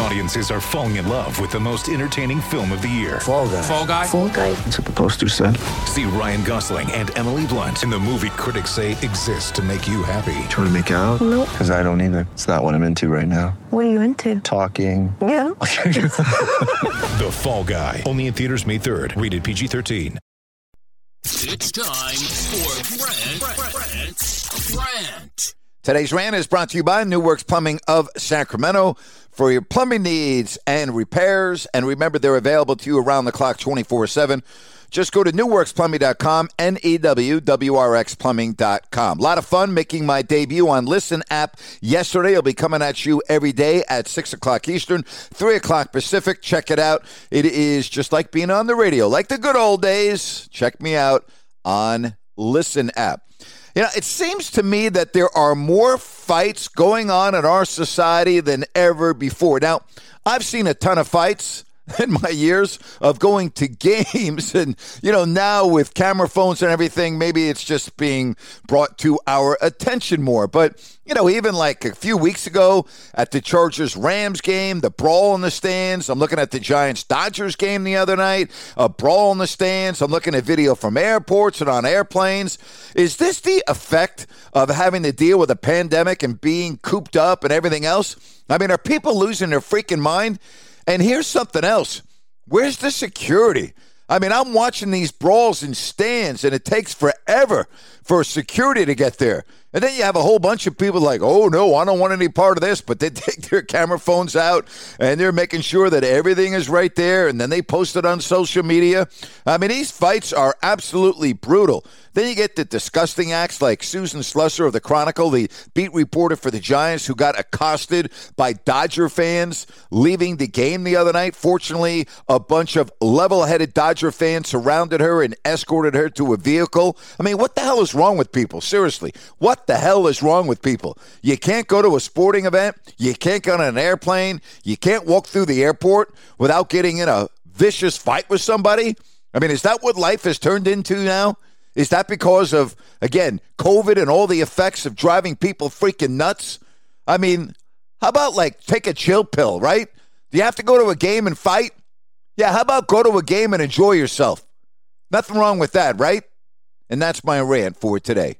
Audiences are falling in love with the most entertaining film of the year. Fall guy. Fall guy. Fall guy. That's what the poster said. See Ryan Gosling and Emily Blunt in the movie critics say exists to make you happy. Trying to make it out? Nope. Because I don't either. It's not what I'm into right now. What are you into? Talking. Yeah. The Fall Guy. Only in theaters May 3rd. Rated PG-13. It's time for Brent, Brent, Brent. Today's rant is brought to you by New Works Plumbing of Sacramento for your plumbing needs and repairs. And remember, they're available to you around the clock 24 7. Just go to newworksplumbing.com, N E W W R X plumbing.com. A lot of fun making my debut on Listen app yesterday. I'll be coming at you every day at 6 o'clock Eastern, 3 o'clock Pacific. Check it out. It is just like being on the radio, like the good old days. Check me out on Listen app. You know, it seems to me that there are more fights going on in our society than ever before. Now, I've seen a ton of fights in my years of going to games. And you know now with camera phones and everything maybe it's just being brought to our attention more. But you know even like a few weeks ago at the Chargers Rams game the brawl in the stands I'm looking at the Giants Dodgers game the other night a brawl in the stands. I'm looking at video from airports and on airplanes. Is this the effect of having to deal with a pandemic and being cooped up and everything else? I mean are people losing their freaking mind and here's something else. Where's the security? I mean, I'm watching these brawls in stands, and it takes forever for security to get there. And then you have a whole bunch of people like, oh, no, I don't want any part of this. But they take their camera phones out and they're making sure that everything is right there. And then they post it on social media. I mean, these fights are absolutely brutal. Then you get the disgusting acts like Susan Slusser of the Chronicle, the beat reporter for the Giants, who got accosted by Dodger fans leaving the game the other night. Fortunately, a bunch of level headed Dodger fans surrounded her and escorted her to a vehicle. I mean, what the hell is wrong with people? Seriously, what the hell is wrong with people? You can't go to a sporting event, you can't get on an airplane, you can't walk through the airport without getting in a vicious fight with somebody. I mean, is that what life has turned into now? Is that because of, again, COVID and all the effects of driving people freaking nuts? I mean, how about like take a chill pill, right? Do you have to go to a game and fight? Yeah, how about go to a game and enjoy yourself? Nothing wrong with that, right? And that's my rant for today.